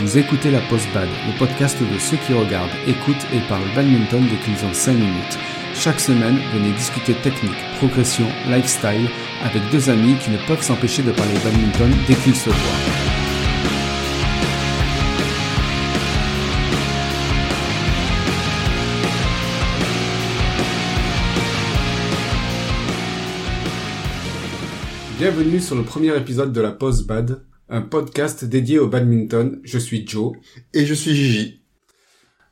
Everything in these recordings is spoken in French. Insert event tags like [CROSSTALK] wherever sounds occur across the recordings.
Vous écoutez la Post Bad, le podcast de ceux qui regardent, écoutent et parlent badminton dès qu'ils ont 5 minutes. Chaque semaine, venez discuter technique, progression, lifestyle avec deux amis qui ne peuvent s'empêcher de parler badminton dès qu'ils se voient. Bienvenue sur le premier épisode de la Post Bad, un podcast dédié au badminton. Je suis Joe. Et je suis Gigi.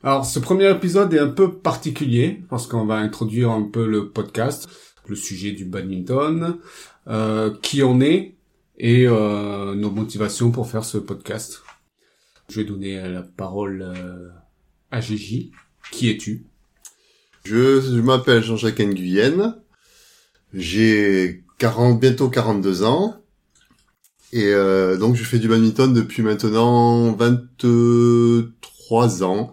Alors, ce premier épisode est un peu particulier parce qu'on va introduire un peu le podcast, le sujet du badminton, euh, qui on est et euh, nos motivations pour faire ce podcast. Je vais donner la parole euh, à Gigi. Qui es-tu? Je, je m'appelle Jean-Jacques Nguyen. J'ai 40, bientôt 42 ans. Et euh, donc je fais du badminton depuis maintenant 23 ans.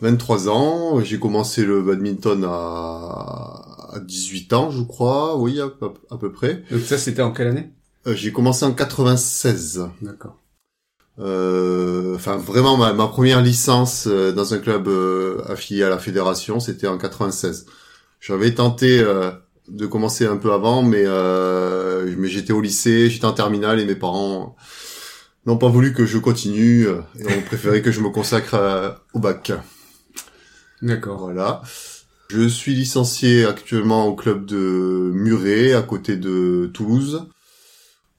23 ans, j'ai commencé le badminton à, à 18 ans, je crois, oui, à, à peu près. Donc ça, c'était en quelle année? Euh, j'ai commencé en 96. D'accord. Euh, Enfin, vraiment, ma, ma première licence euh, dans un club euh, affilié à la fédération, c'était en 96. J'avais tenté euh, de commencer un peu avant, mais euh, mais j'étais au lycée, j'étais en terminale et mes parents n'ont pas voulu que je continue euh, et ont préféré que je me consacre euh, au bac. D'accord. Voilà. Je suis licencié actuellement au club de Muret, à côté de Toulouse.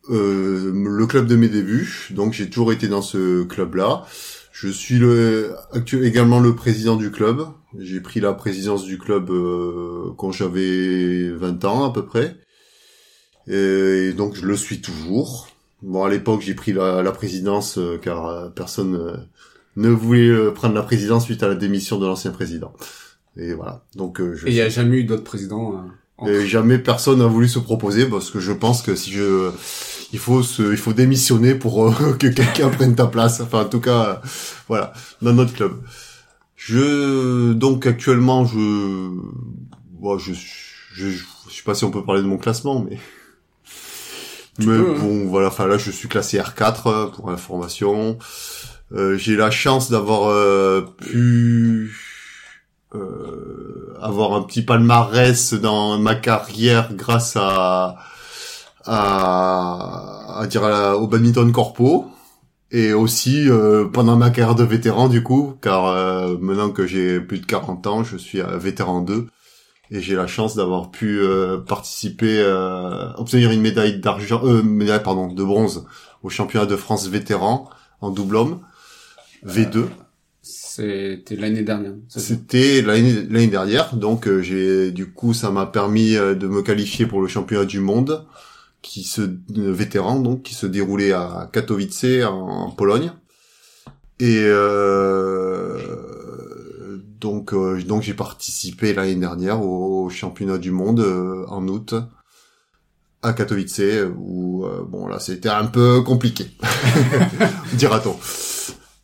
Euh, le club de mes débuts, donc j'ai toujours été dans ce club-là. Je suis le, actuel, également le président du club. J'ai pris la présidence du club euh, quand j'avais 20 ans à peu près. Et donc je le suis toujours. Bon, à l'époque, j'ai pris la, la présidence euh, car euh, personne euh, ne voulait euh, prendre la présidence suite à la démission de l'ancien président. Et voilà. Donc euh, je Et il n'y a jamais eu d'autres présidents en- et jamais personne n'a voulu se proposer parce que je pense que si je il faut se il faut démissionner pour euh, [LAUGHS] que quelqu'un [LAUGHS] prenne ta place. Enfin en tout cas euh, voilà. Dans notre club. Je donc actuellement je bon, je, je je sais pas si on peut parler de mon classement mais Tu mais peux, hein. bon voilà. Enfin là je suis classé R4 euh, pour information. Euh, j'ai la chance d'avoir euh, pu euh, avoir un petit palmarès dans ma carrière grâce à à, à dire à au badminton corpo et aussi euh, pendant ma carrière de vétéran du coup car euh, maintenant que j'ai plus de 40 ans je suis euh, vétéran 2 et j'ai la chance d'avoir pu euh, participer euh, obtenir une médaille d'argent euh, médaille pardon de bronze au championnat de France vétéran en double homme V2 C'était l'année dernière. c'était l'année l'année dernière, donc euh, j'ai du coup ça m'a permis euh, de me qualifier pour le championnat du monde qui se euh, vétéran donc qui se déroulait à Katowice en, en Pologne. Et euh, donc euh, donc j'ai participé l'année dernière au, championnat du monde euh, en août à Katowice où euh, bon là c'était un peu compliqué [LAUGHS] dira-t-on.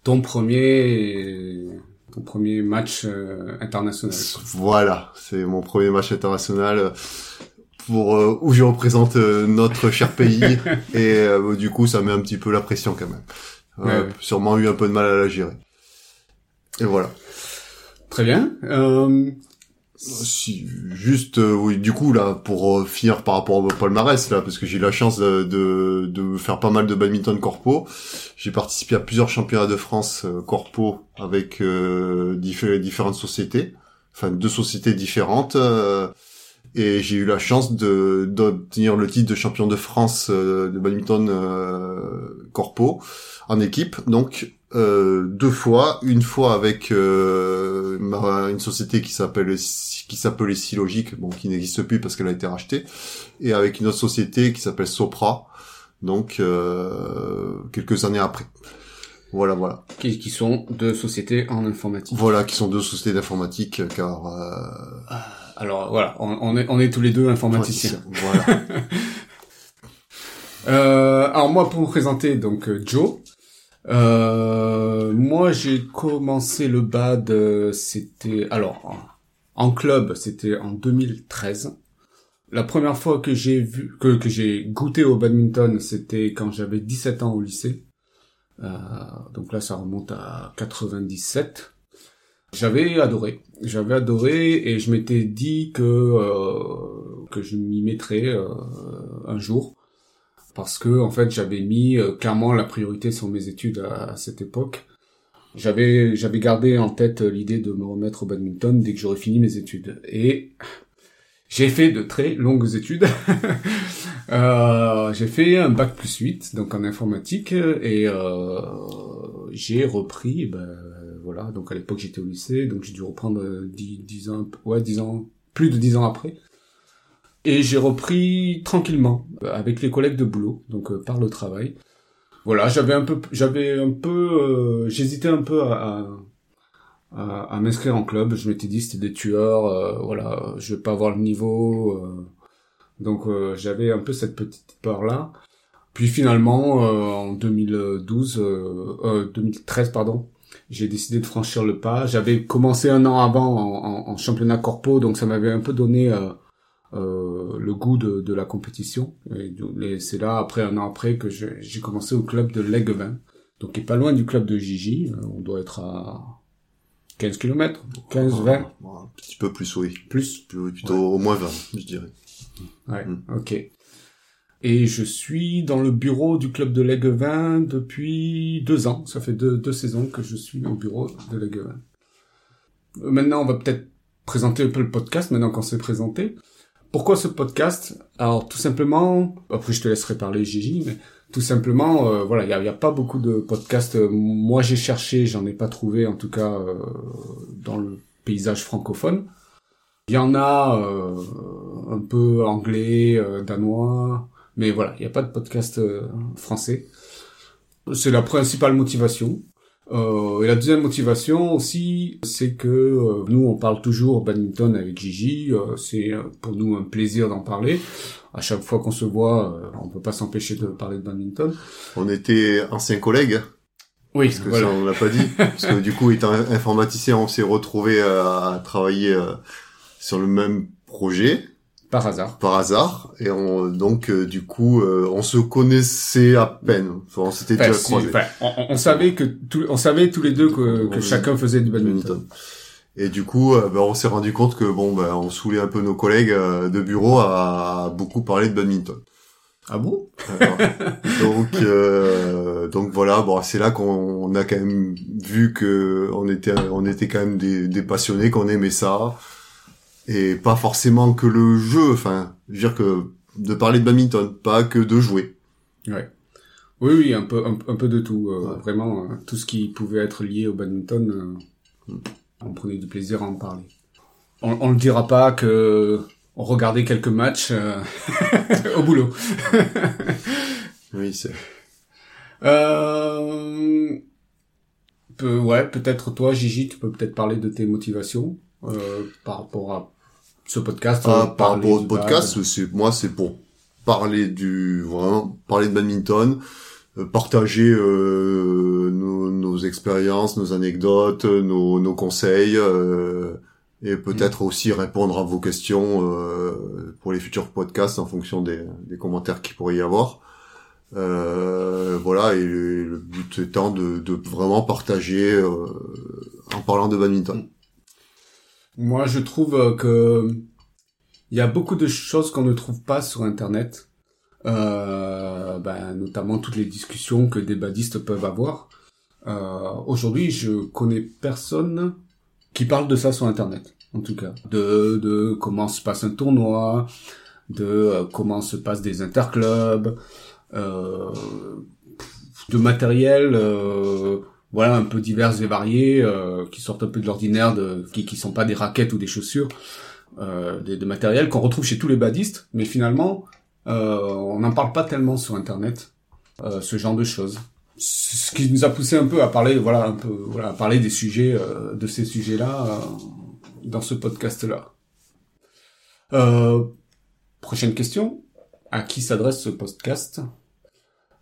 Ton premier, ton premier match euh, international. Voilà, c'est mon premier match international pour euh, où je représente euh, notre cher pays [LAUGHS] et euh, du coup ça met un petit peu la pression quand même. Euh, Ouais, ouais. Sûrement eu un peu de mal à la gérer. Et voilà. Très bien. Euh, Si, juste euh, oui, du coup là pour finir par rapport au palmarès là parce que j'ai eu la chance de, de de faire pas mal de badminton corpo. J'ai participé à plusieurs championnats de France corpo avec euh, diffé- différentes sociétés, enfin deux sociétés différentes. Et j'ai eu la chance de d'obtenir le titre de champion de France euh, de badminton euh, corpo en équipe. Donc euh, deux fois, une fois avec euh, ma- une société qui s'appelle qui s'appelait Silogique, bon qui n'existe plus parce qu'elle a été rachetée, et avec une autre société qui s'appelle Sopra, donc euh, quelques années après. Voilà, voilà, qui, qui sont deux sociétés en informatique. voilà, qui sont deux sociétés d'informatique, car euh, Alors voilà, on, on est, on est tous les deux informaticiens. Voilà. [LAUGHS] Euh, alors moi, pour me présenter, donc euh, Joe. Euh, moi, j'ai commencé le bad, euh, c'était alors en, en club, c'était en 2013. La première fois que j'ai vu que, que j'ai goûté au badminton, c'était quand j'avais 17 ans au lycée. Euh, donc là, ça remonte à 97. J'avais adoré, j'avais adoré et je m'étais dit que euh, que je m'y mettrais euh, un jour parce que en fait j'avais mis euh, clairement la priorité sur mes études à, à cette époque. J'avais j'avais gardé en tête l'idée de me remettre au badminton dès que j'aurais fini mes études et j'ai fait de très longues études. [LAUGHS] euh, j'ai fait un bac plus 8, donc en informatique, et euh, j'ai repris, ben, donc à l'époque j'étais au lycée, donc j'ai dû reprendre 10, 10 ans, ouais, 10 ans, plus de 10 ans après. Et j'ai repris tranquillement, avec les collègues de boulot, donc euh, par le travail. Voilà, j'avais un peu, j'avais un peu, euh, j'hésitais un peu à, m'inscrire en club. Je m'étais dit c'était des tueurs, euh, voilà, je vais pas avoir le niveau. euh. donc euh, j'avais un peu cette petite peur là. Puis finalement, euh, en 2012, euh, euh, 2013 pardon, j'ai décidé de franchir le pas. J'avais commencé un an avant en, en- en championnat corpo, donc ça m'avait un peu donné euh, euh, le goût de, de la compétition. Et, et c'est là, après un an après, que j'ai commencé au club de Leguevin, donc qui est pas loin du club de Gigi. Euh, On doit être à 15 km, 15, 20, Ouais, Un petit peu plus, oui. plus. Plus- Plutôt au moins 20, je dirais. Ouais, Mm. ok. Et je suis dans le bureau du club de Leguevin depuis deux ans. Ça fait deux, deux saisons que je suis au bureau de Leguevin. Euh, Maintenant, on va peut-être présenter un peu le podcast, maintenant qu'on s'est présenté. Pourquoi ce podcast? Alors, tout simplement, après je te laisserai parler Gigi, mais tout simplement, euh, voilà, il y a, pas beaucoup de podcasts. Euh, Moi, j'ai cherché, j'en ai pas trouvé, en tout cas, dans le paysage francophone. Il y en a euh, un peu anglais, danois, mais voilà, il n'y a pas de podcast euh, français. C'est la principale motivation. Euh, et la deuxième motivation aussi, c'est que euh, nous, on parle toujours badminton avec Gigi. euh, c'est euh, pour nous un plaisir d'en parler. À chaque fois qu'on se voit, euh, on peut pas s'empêcher de parler de badminton. On était anciens collègues, Oui, parce que ça on l'a pas dit. [LAUGHS] parce que du coup, étant informaticien, on s'est retrouvé à travailler sur le même projet par hasard. par hasard. Et on donc euh, du coup euh, on se connaissait à peine. Enfin, on s'était Enfin, déjà croisés. enfin, on, on- savait que tout, on savait tous les deux que, que chacun faisait du badminton. et du coup euh, ben, on s'est rendu compte que bon ben on saoulait un peu nos collègues euh, de bureau à beaucoup parler de badminton. Ah bon? Alors, [LAUGHS] donc euh, donc voilà bon c'est là qu'on on a quand même vu que on était on était quand même des, des passionnés qu'on aimait ça et pas forcément que le jeu enfin je veux dire que de parler de badminton pas que de jouer Ouais. Oui, oui, un peu, un, un peu de tout. euh, Ouais. Vraiment, euh, tout ce qui pouvait être lié au badminton, euh, on prenait du plaisir à en parler. On, on le dira pas que on regardait quelques matchs [LAUGHS] au boulot. [LAUGHS] oui c'est Euh, peu- ouais, peut-être toi, Gigi, tu peux peut-être parler de tes motivations euh, par rapport à ce podcast. euh, Ah, par rapport au podcast, c'est moi c'est pour parler du vraiment parler de badminton, euh, partager euh, nos, nos expériences, nos anecdotes, nos, nos conseils euh, et peut-être aussi répondre à vos questions euh, pour les futurs podcasts en fonction des, des commentaires qu'il pourrait y avoir. Euh, voilà et le, le but étant de, de vraiment partager euh, en parlant de badminton. Moi, je trouve euh, que il y a beaucoup de choses qu'on ne trouve pas sur Internet, euh, ben, notamment toutes les discussions que des badistes peuvent avoir. Euh, Aujourd'hui, je connais personne qui parle de ça sur Internet, en tout cas, de de comment se passe un tournoi, de euh, comment se passent des interclubs, euh, de matériel. Voilà un peu divers et variés euh, qui sortent un peu de l'ordinaire de qui qui sont pas des raquettes ou des chaussures euh, des, matériels qu'on retrouve chez tous les badistes mais finalement euh, on n'en parle pas tellement sur internet ce genre de choses. Ce qui nous a poussé un peu à parler voilà un peu voilà à parler des sujets de ces sujets là dans ce podcast là prochaine question. À qui s'adresse ce podcast?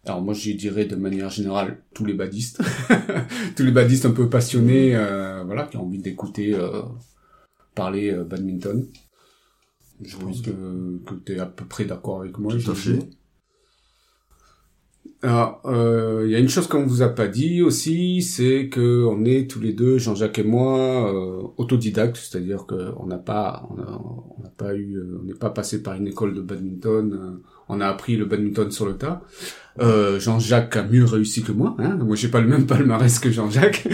Alors moi je dirais de manière générale tous les badistes, [LAUGHS] tous les badistes un peu passionnés, euh, voilà, qui ont envie d'écouter euh, parler euh, badminton. Je pense que, que tu es à peu près d'accord avec moi. Tout à fait. Alors, euh, il y a une chose qu'on vous a pas dit aussi, c'est que on est tous les deux, Jean-Jacques et moi, euh, autodidactes, c'est-à-dire que on n'a pas, on n'a pas eu, euh, on n'est pas passé par une école de badminton. euh, on a appris le badminton sur le tas. Jean-Jacques a mieux réussi que moi. Hein moi, j'ai pas le même [LAUGHS] palmarès que Jean-Jacques.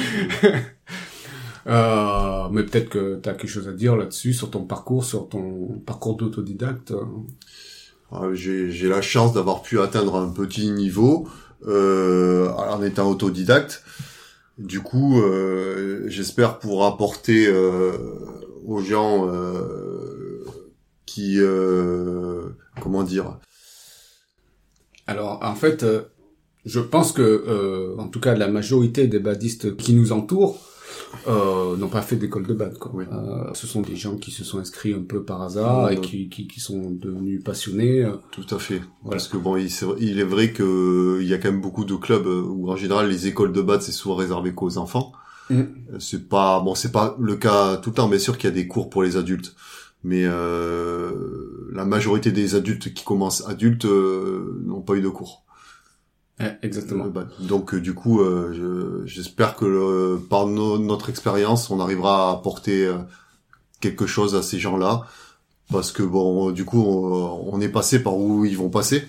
[LAUGHS] Mais peut-être que tu as quelque chose à dire là-dessus, sur ton parcours, sur ton parcours d'autodidacte. Euh, J'ai la chance d'avoir pu atteindre un petit niveau euh, en étant autodidacte. Du coup, euh, j'espère pour apporter euh, aux gens euh, qui, euh, comment dire, Alors, en fait, euh, je pense que, en tout cas, la majorité des badistes qui nous entourent euh, n'ont pas fait d'école de bad. Quoi. Euh, ce sont des gens qui se sont inscrits un peu par hasard Ouais. et qui, qui, qui sont devenus passionnés. Tout à fait. Voilà. Parce que bon, il, vrai- il est vrai que il y a quand même beaucoup de clubs euh, où en général les écoles de bad c'est souvent réservé qu'aux enfants. Mm. Euh, C'est pas bon, c'est pas le cas tout le temps. Bien sûr qu'il y a des cours pour les adultes, mais euh, la majorité des adultes qui commencent adultes euh, n'ont pas eu de cours. Ouais, exactement. Le bad. Donc euh, du coup, euh, je- j'espère que euh, par no- notre expérience, on arrivera à apporter euh, quelque chose à ces gens-là. Parce que bon, du coup, on, on est passé par où ils vont passer.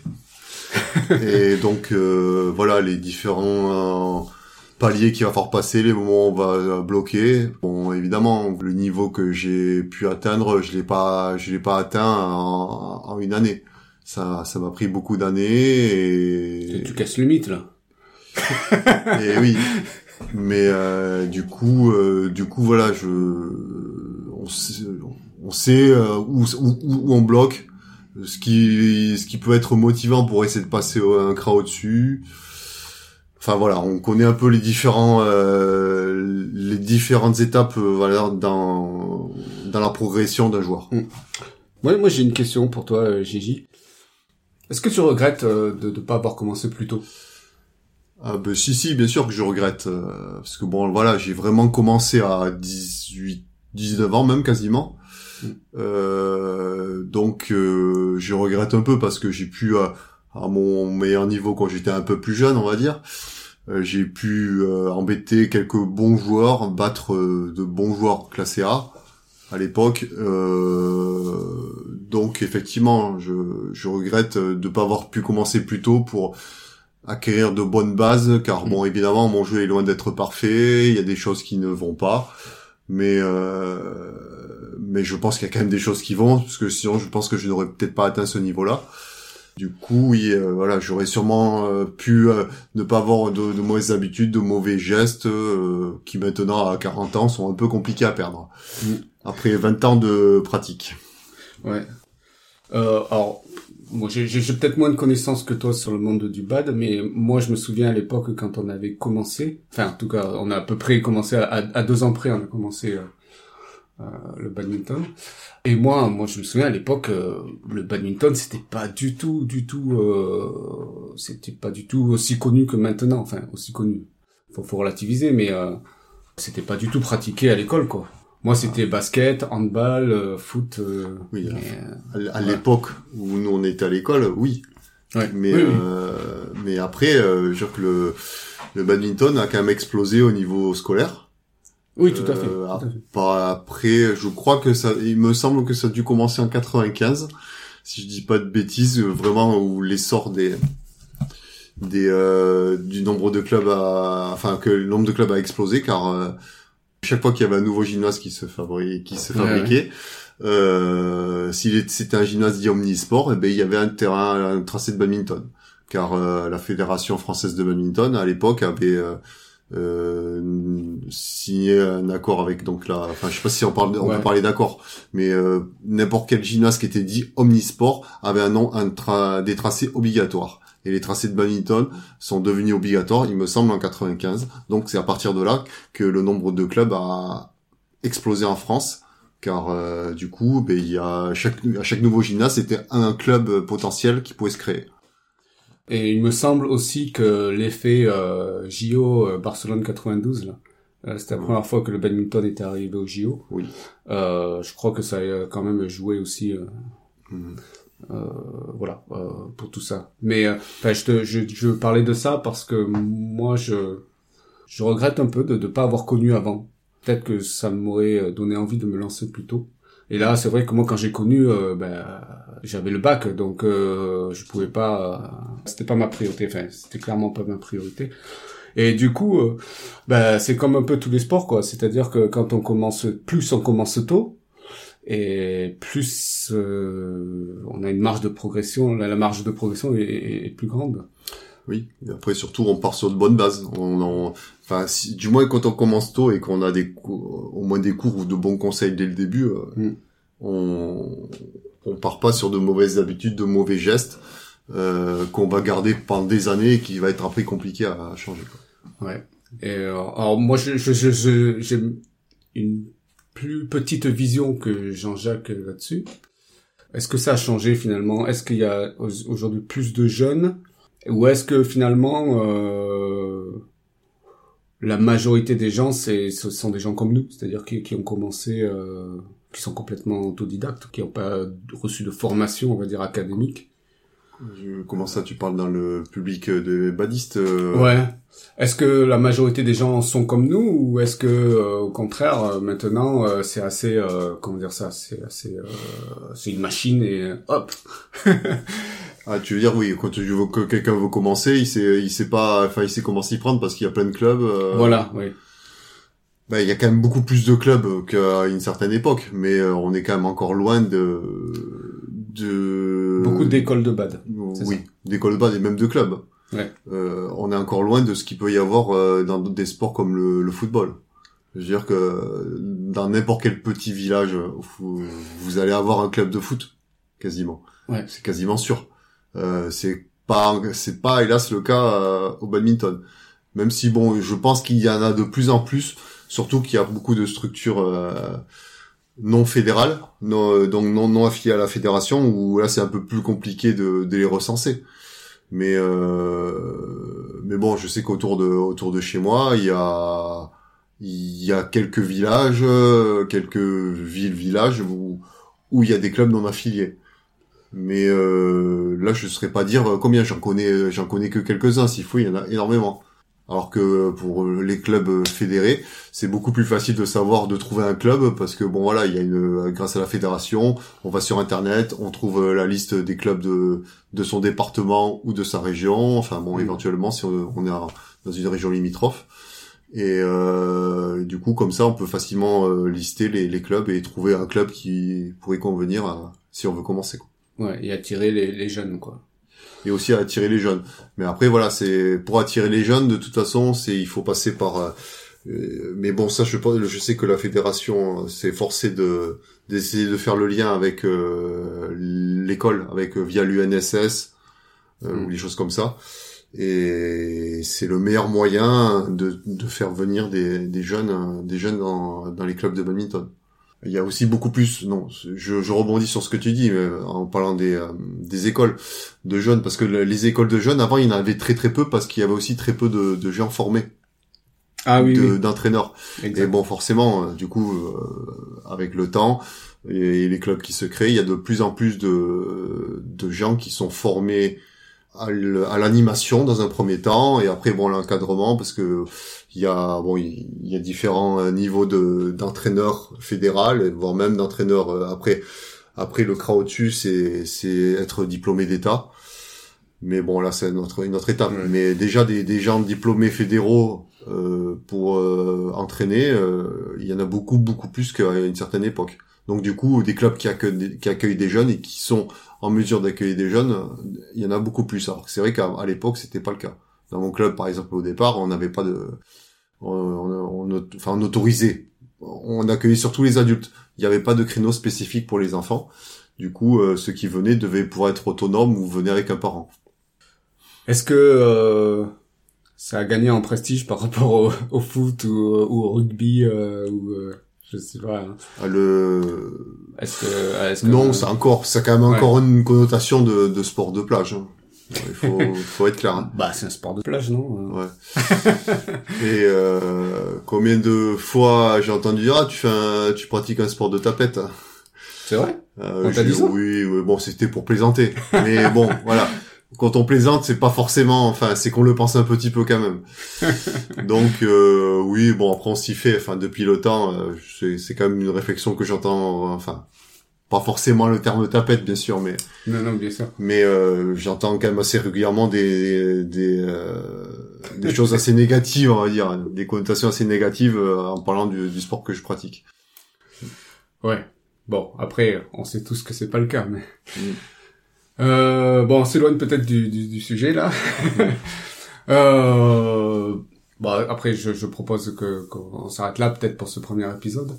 [LAUGHS] Et donc euh, voilà, les différents euh, paliers qu'il va falloir passer, les moments où on va euh, bloquer. Bon, évidemment, le niveau que j'ai pu atteindre, je l'ai pas, je l'ai pas atteint en, en une année. Ça, ça m'a pris beaucoup d'années et Tu casses le mythe, là. [LAUGHS] et oui. Mais euh, du coup, euh, du coup, voilà, je, on sait, on sait euh, où, où, où on bloque, ce qui, ce qui peut être motivant pour essayer de passer un cran au-dessus. Enfin voilà, on connaît un peu les différents, euh, les différentes étapes, euh, voilà, dans dans la progression d'un joueur. Ouais, moi, j'ai une question pour toi, euh, Gigi. Est-ce que tu regrettes euh, de ne pas avoir commencé plus tôt? Ah ben si si bien sûr que je regrette euh, parce que bon voilà j'ai vraiment commencé à 18 19 ans même quasiment. Mm. Euh, donc euh, je regrette un peu parce que j'ai pu euh, à mon meilleur niveau quand j'étais un peu plus jeune on va dire j'ai pu euh, embêter quelques bons joueurs battre de bons joueurs classés A à l'époque euh, donc effectivement je, je regrette de pas avoir pu commencer plus tôt pour acquérir de bonnes bases, car bon, évidemment, mon jeu est loin d'être parfait, il y a des choses qui ne vont pas, mais euh, mais je pense qu'il y a quand même des choses qui vont, parce que sinon, je pense que je n'aurais peut-être pas atteint ce niveau-là. Du coup, oui, euh, voilà, j'aurais sûrement euh, pu euh, ne pas avoir de, de mauvaises habitudes, de mauvais gestes, euh, qui maintenant, à 40 ans, sont un peu compliqués à perdre. Mm. Après 20 ans de pratique. Ouais. Euh, alors, moi, j'ai peut-être moins de connaissances que toi sur le monde du bad, mais moi, je me souviens à l'époque quand on avait commencé, enfin, en tout cas, on a à peu près commencé à, à- deux ans près, on a commencé euh, euh, le badminton. Et moi, moi, je me souviens à l'époque, euh, le badminton, c'était pas du tout, du tout, euh, c'était pas du tout aussi connu que maintenant. Enfin, aussi connu. Faut, faut relativiser, mais c'était pas du tout pratiqué à l'école, quoi. Moi, c'était basket, handball, euh, foot. euh, Oui, mais, euh, À l'époque où nous on était à l'école, oui, Ouais. Mais Oui, oui. mais après, euh, je veux dire que le le badminton a quand même explosé au niveau scolaire. Oui, tout à fait. Euh, tout à fait. Pas après, je crois que ça, il me semble que ça a dû commencer en 95, si je dis pas de bêtises, vraiment où l'essor des des euh, du nombre de clubs a, enfin que le nombre de clubs a explosé car euh, chaque fois qu'il y avait un nouveau gymnase qui se fabriquait, qui se Ouais, fabriquait, euh, s'il est- c'était un gymnase dit omnisport, eh ben il y avait un terrain, un tracé de badminton, car euh, la fédération française de badminton à l'époque avait euh, euh, signé un accord avec donc la, enfin je sais pas si on parle, on Ouais. peut parler d'accord, mais euh, n'importe quel gymnase qui était dit omnisport avait un nom, un tra- des tracés obligatoires. Et les tracés de badminton sont devenus obligatoires, il me semble, en 95. Donc c'est à partir de là que le nombre de clubs a explosé en France, car euh, du coup, ben, il y a chaque à chaque nouveau gymnase, c'était un club potentiel qui pouvait se créer. Et il me semble aussi que l'effet euh, JO euh, Barcelone 92 là, euh, c'était la Ouais. première fois que le badminton était arrivé au JO. Oui. Euh, je crois que ça a quand même joué aussi. euh. Euh, voilà euh, pour tout ça. Mais euh, je, te, je je parlais de ça parce que moi je je regrette un peu de ne pas avoir connu avant. Peut-être que ça m'aurait donné envie de me lancer plus tôt. Et là, c'est vrai que moi, quand j'ai connu, ben, j'avais le bac, donc euh, je pouvais pas. c'était pas ma priorité. Enfin, c'était clairement pas ma priorité. Et du coup, ben, c'est comme un peu tous les sports, quoi. C'est-à-dire que quand on commence, plus on commence tôt, et plus euh, on a une marge de progression, la, marge de progression est, est, plus grande. Oui, et après surtout on part sur de bonnes bases. On, enfin, si, du moins quand on commence tôt et qu'on a des au moins des cours ou de bons conseils dès le début, euh, mm. on on part pas sur de mauvaises habitudes, de mauvais gestes euh, qu'on va garder pendant des années et qui va être après compliqué à, changer. Quoi. Ouais. Et euh, alors moi je je je j'ai une plus petite vision que Jean-Jacques là-dessus. Est-ce que ça a changé finalement? Est-ce qu'il y a aujourd'hui plus de jeunes? Ou est-ce que finalement euh, la majorité des gens, c'est, ce sont des gens comme nous, c'est-à-dire qui, ont commencé, euh, qui sont complètement autodidactes, qui n'ont pas reçu de formation, on va dire, académique Comment ça, tu parles dans le public de badistes euh, Ouais. Est-ce que la majorité des gens sont comme nous ou est-ce que euh, au contraire euh, maintenant c'est assez comment dire ça c'est assez c'est une machine et hop. [LAUGHS] Ah tu veux dire oui quand tu veux que quelqu'un veut commencer il sait il sait pas enfin il sait comment s'y prendre parce qu'il y a plein de clubs voilà oui. Bah, il y a quand même beaucoup plus de clubs qu'à une certaine époque mais on est quand même encore loin de de beaucoup d'écoles de bad. Oui, d'écoles de bad et même de clubs. Ouais. Euh, on est encore loin de ce qu'il peut y avoir euh, dans des sports comme le, le, football. Je veux dire que dans n'importe quel petit village, vous, vous, allez avoir un club de foot, quasiment. Ouais. C'est quasiment sûr. Euh, c'est pas, c'est pas hélas le cas euh, au badminton. Même si bon, je pense qu'il y en a de plus en plus, surtout qu'il y a beaucoup de structures euh, non fédérales, non, euh, donc non, non affiliées à la fédération, où là c'est un peu plus compliqué de, de les recenser. Mais euh, mais bon, je sais qu'autour de autour de chez moi, il y a il y a quelques villages, quelques villes villages où où il y a des clubs non affiliés. Mais euh, là, je ne saurais pas dire combien. J'en connais, j'en connais que quelques-uns. S'il faut, il y en a énormément. Alors que pour les clubs fédérés, c'est beaucoup plus facile de savoir de trouver un club parce que bon voilà, il y a une grâce à la fédération, on va sur internet, on trouve la liste des clubs de de son département ou de sa région. Enfin bon, mmh. éventuellement si on, est dans une région limitrophe. Et euh, du coup, comme ça, on peut facilement euh, lister les, les, clubs et trouver un club qui pourrait convenir si on veut commencer. Quoi. Ouais, et attirer les, les jeunes, quoi et aussi à attirer les jeunes. Mais après voilà, c'est pour attirer les jeunes de toute façon, c'est il faut passer par euh, euh, mais bon ça je je sais que la fédération s'est forcée de d'essayer de faire le lien avec euh, l'école avec via l'UNSS ou mm. les choses comme ça et c'est le meilleur moyen de, de faire venir des, des jeunes des jeunes dans, dans les clubs de badminton. Il y a aussi beaucoup plus, non, je, je rebondis sur ce que tu dis en parlant des, euh, des écoles de jeunes, parce que les écoles de jeunes, avant, il y en avait très très peu, parce qu'il y avait aussi très peu de, de gens formés. Ah oui, d'entraîneurs. Et bon, forcément, euh, du coup, euh, avec le temps et les clubs qui se créent, il y a de plus en plus de, de gens qui sont formés à l'animation dans un premier temps et après bon l'encadrement parce que il y a bon il y a différents euh, niveaux de d'entraîneur fédéral voire même d'entraîneur euh, après après le au-dessus c'est c'est être diplômé d'état. Mais bon là c'est notre une autre étape. Mais déjà des des gens diplômés fédéraux euh, pour euh, entraîner euh, il y en a beaucoup beaucoup plus qu'à une certaine époque. Donc du coup des clubs qui accueillent qui accueillent des jeunes et qui sont en mesure d'accueillir des jeunes, il y en a beaucoup plus. Alors c'est vrai qu'à l'époque c'était pas le cas. Dans mon club par exemple au départ, on n'avait pas de, on, enfin on autorisait, on accueillait surtout les adultes. Il n'y avait pas de créneau spécifique pour les enfants. Du coup, euh, ceux qui venaient devaient pouvoir être autonomes ou venir avec un parent. Est-ce que euh, ça a gagné en prestige par rapport au, foot ou, au rugby euh, ou je sais pas. Hein. Ah, le. Est-ce que, est-ce que non, c'est encore, ça a quand même encore une connotation de, de sport de plage. Hein. Il faut, [LAUGHS] faut être clair. Hein. Bah, c'est un sport de plage, non Ouais. [LAUGHS] Et euh, combien de fois j'ai entendu dire ah tu fais un, tu pratiques un sport de tapette. C'est vrai? Euh, On t'a j'ai- dit ça? Oui, oui, bon, c'était pour plaisanter. Mais bon, voilà. Quand on plaisante, c'est pas forcément, enfin, c'est qu'on le pense un petit peu quand même. [LAUGHS] Donc, euh, oui, bon, après on s'y fait. Enfin, depuis le temps, euh, c'est, quand même une réflexion que j'entends. euh, Enfin, pas forcément le terme tapette, bien sûr, mais Non, non, bien sûr. mais euh, j'entends quand même assez régulièrement des des euh, des choses assez négatives, on va dire, des connotations assez négatives euh, en parlant du, du sport que je pratique. Ouais. Bon, après, on sait tous que c'est pas le cas, mais... Euh, bon, on s'éloigne peut-être du, du, du sujet, là. [LAUGHS] euh, bon, après, je, je propose que qu'on s'arrête là, peut-être, pour ce premier épisode.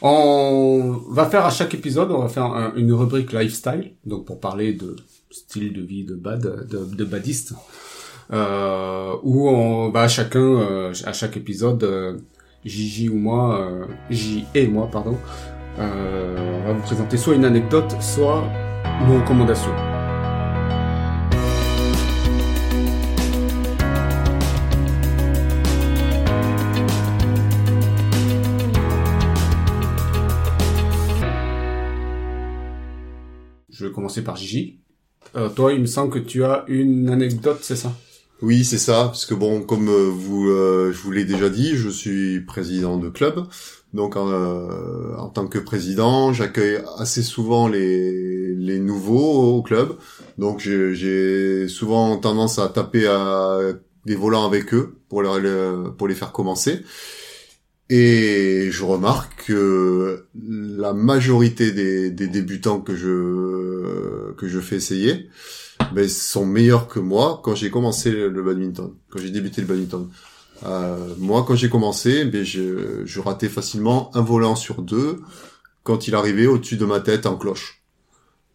On va faire à chaque épisode, on va faire un- une rubrique lifestyle, donc pour parler de style de vie de bad, de, de badiste, euh, où on va chacun, euh, à chaque épisode, euh, Gigi ou moi, euh, J et moi, pardon, euh, on va vous présenter soit une anecdote, soit Je vais commencer par Gigi. Euh, toi, il me semble que tu as une anecdote, c'est ça? Oui, c'est ça, parce que bon, comme euh, vous, euh, je vous l'ai déjà dit, je suis président de club. Donc, euh, en tant que président, j'accueille assez souvent les, les nouveaux au club. Donc, j'ai- souvent tendance à taper à des volants avec eux pour les- pour les faire commencer. Et je remarque que la majorité des, des débutants que je que je fais essayer, ben, sont meilleurs que moi quand j'ai commencé le, badminton, quand j'ai débuté le badminton. Euh, moi, quand j'ai commencé, ben, je, je ratais facilement un volant sur deux quand il arrivait au-dessus de ma tête en cloche.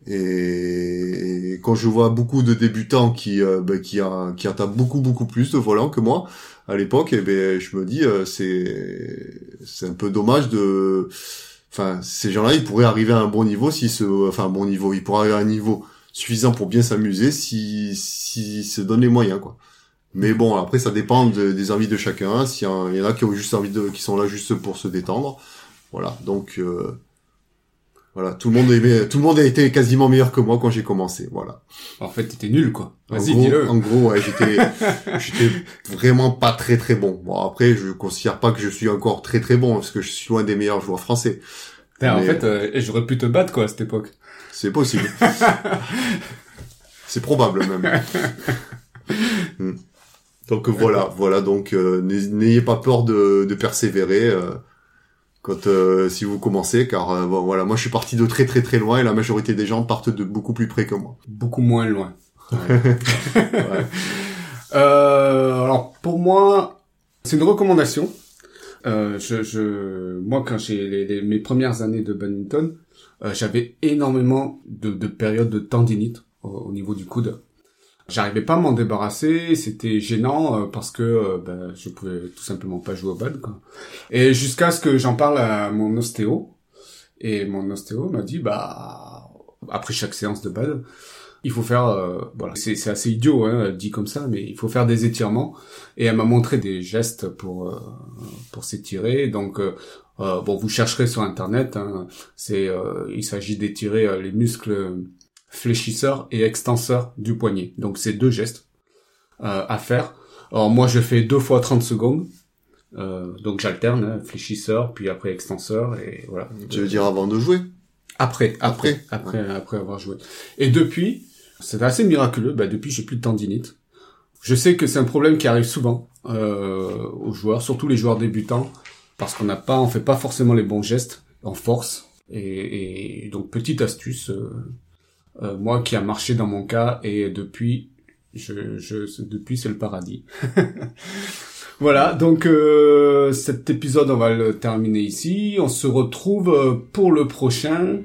Et, quand je vois beaucoup de débutants qui euh, ben, qui, a, qui attaquent beaucoup beaucoup plus de volants que moi à l'époque, eh ben je me dis euh, c'est c'est un peu dommage de enfin ces gens-là ils pourraient arriver à un bon niveau si se enfin bon niveau ils pourraient arriver à un niveau suffisant pour bien s'amuser si si se donnent les moyens quoi. Mais bon après ça dépend de- des envies de chacun. S'il y, y en a qui ont juste envie de qui sont là juste pour se détendre, voilà donc euh, voilà tout le monde est tout le monde a été quasiment meilleur que moi quand j'ai commencé voilà. En fait, t'étais nul, quoi. Vas-y, dis-le. En gros, ouais, j'étais, [LAUGHS] j'étais vraiment pas très très bon. Bon, après, je considère pas que je suis encore très très bon, parce que je suis loin des meilleurs joueurs français. Putain, En mais- fait, euh, j'aurais pu te battre, quoi, à cette époque. C'est possible. C'est probable même. [LAUGHS] Hmm. Donc voilà, voilà. Donc euh, n'ay- n'ayez pas peur de, de persévérer euh, quand euh, si vous commencez, car voilà, moi je suis parti de très très très loin et la majorité des gens partent de beaucoup plus près que moi. Beaucoup moins loin. Ouais. [LAUGHS] Euh, alors, pour moi, c'est une recommandation. Euh, je, je, moi, quand j'ai les, les- mes premières années de badminton, euh, j'avais énormément de, de périodes de tendinite au, au niveau du coude. J'arrivais pas à m'en débarrasser, c'était gênant euh, parce que euh, ben, je pouvais tout simplement pas jouer au bad. Quoi. Et jusqu'à ce que j'en parle à mon ostéo, et mon ostéo m'a dit, bah, après chaque séance de bad, il faut faire, euh, voilà, c'est assez idiot, hein, dit comme ça, mais il faut faire des étirements. Et elle m'a montré des gestes pour euh, pour s'étirer. Donc, euh, bon, vous chercherez sur internet. Hein, c'est, il s'agit d'étirer les muscles fléchisseurs et extenseurs du poignet. Donc, c'est deux gestes à faire. Alors moi, je fais deux fois 30 secondes. Donc j'alterne, hein, fléchisseur, puis après extenseur, et voilà. Tu veux dire avant de jouer? Après, après, Après, après, après avoir joué. Et depuis, c'est assez miraculeux. Bah depuis, j'ai plus de tendinite. Je sais que c'est un problème qui arrive souvent euh, aux joueurs, surtout les joueurs débutants, parce qu'on n'a pas, on fait pas forcément les bons gestes en force. Et, et donc petite astuce, euh, euh, moi qui a marché dans mon cas, et depuis, je, je, depuis c'est le paradis. [LAUGHS] Voilà, donc euh, cet épisode, on va le terminer ici. On se retrouve euh, pour le prochain,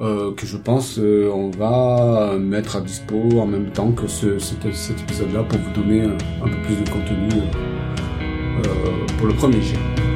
euh, que je pense on va mettre à dispo en même temps que ce, cet, épisode-là pour vous donner un, peu plus de contenu pour le premier jet.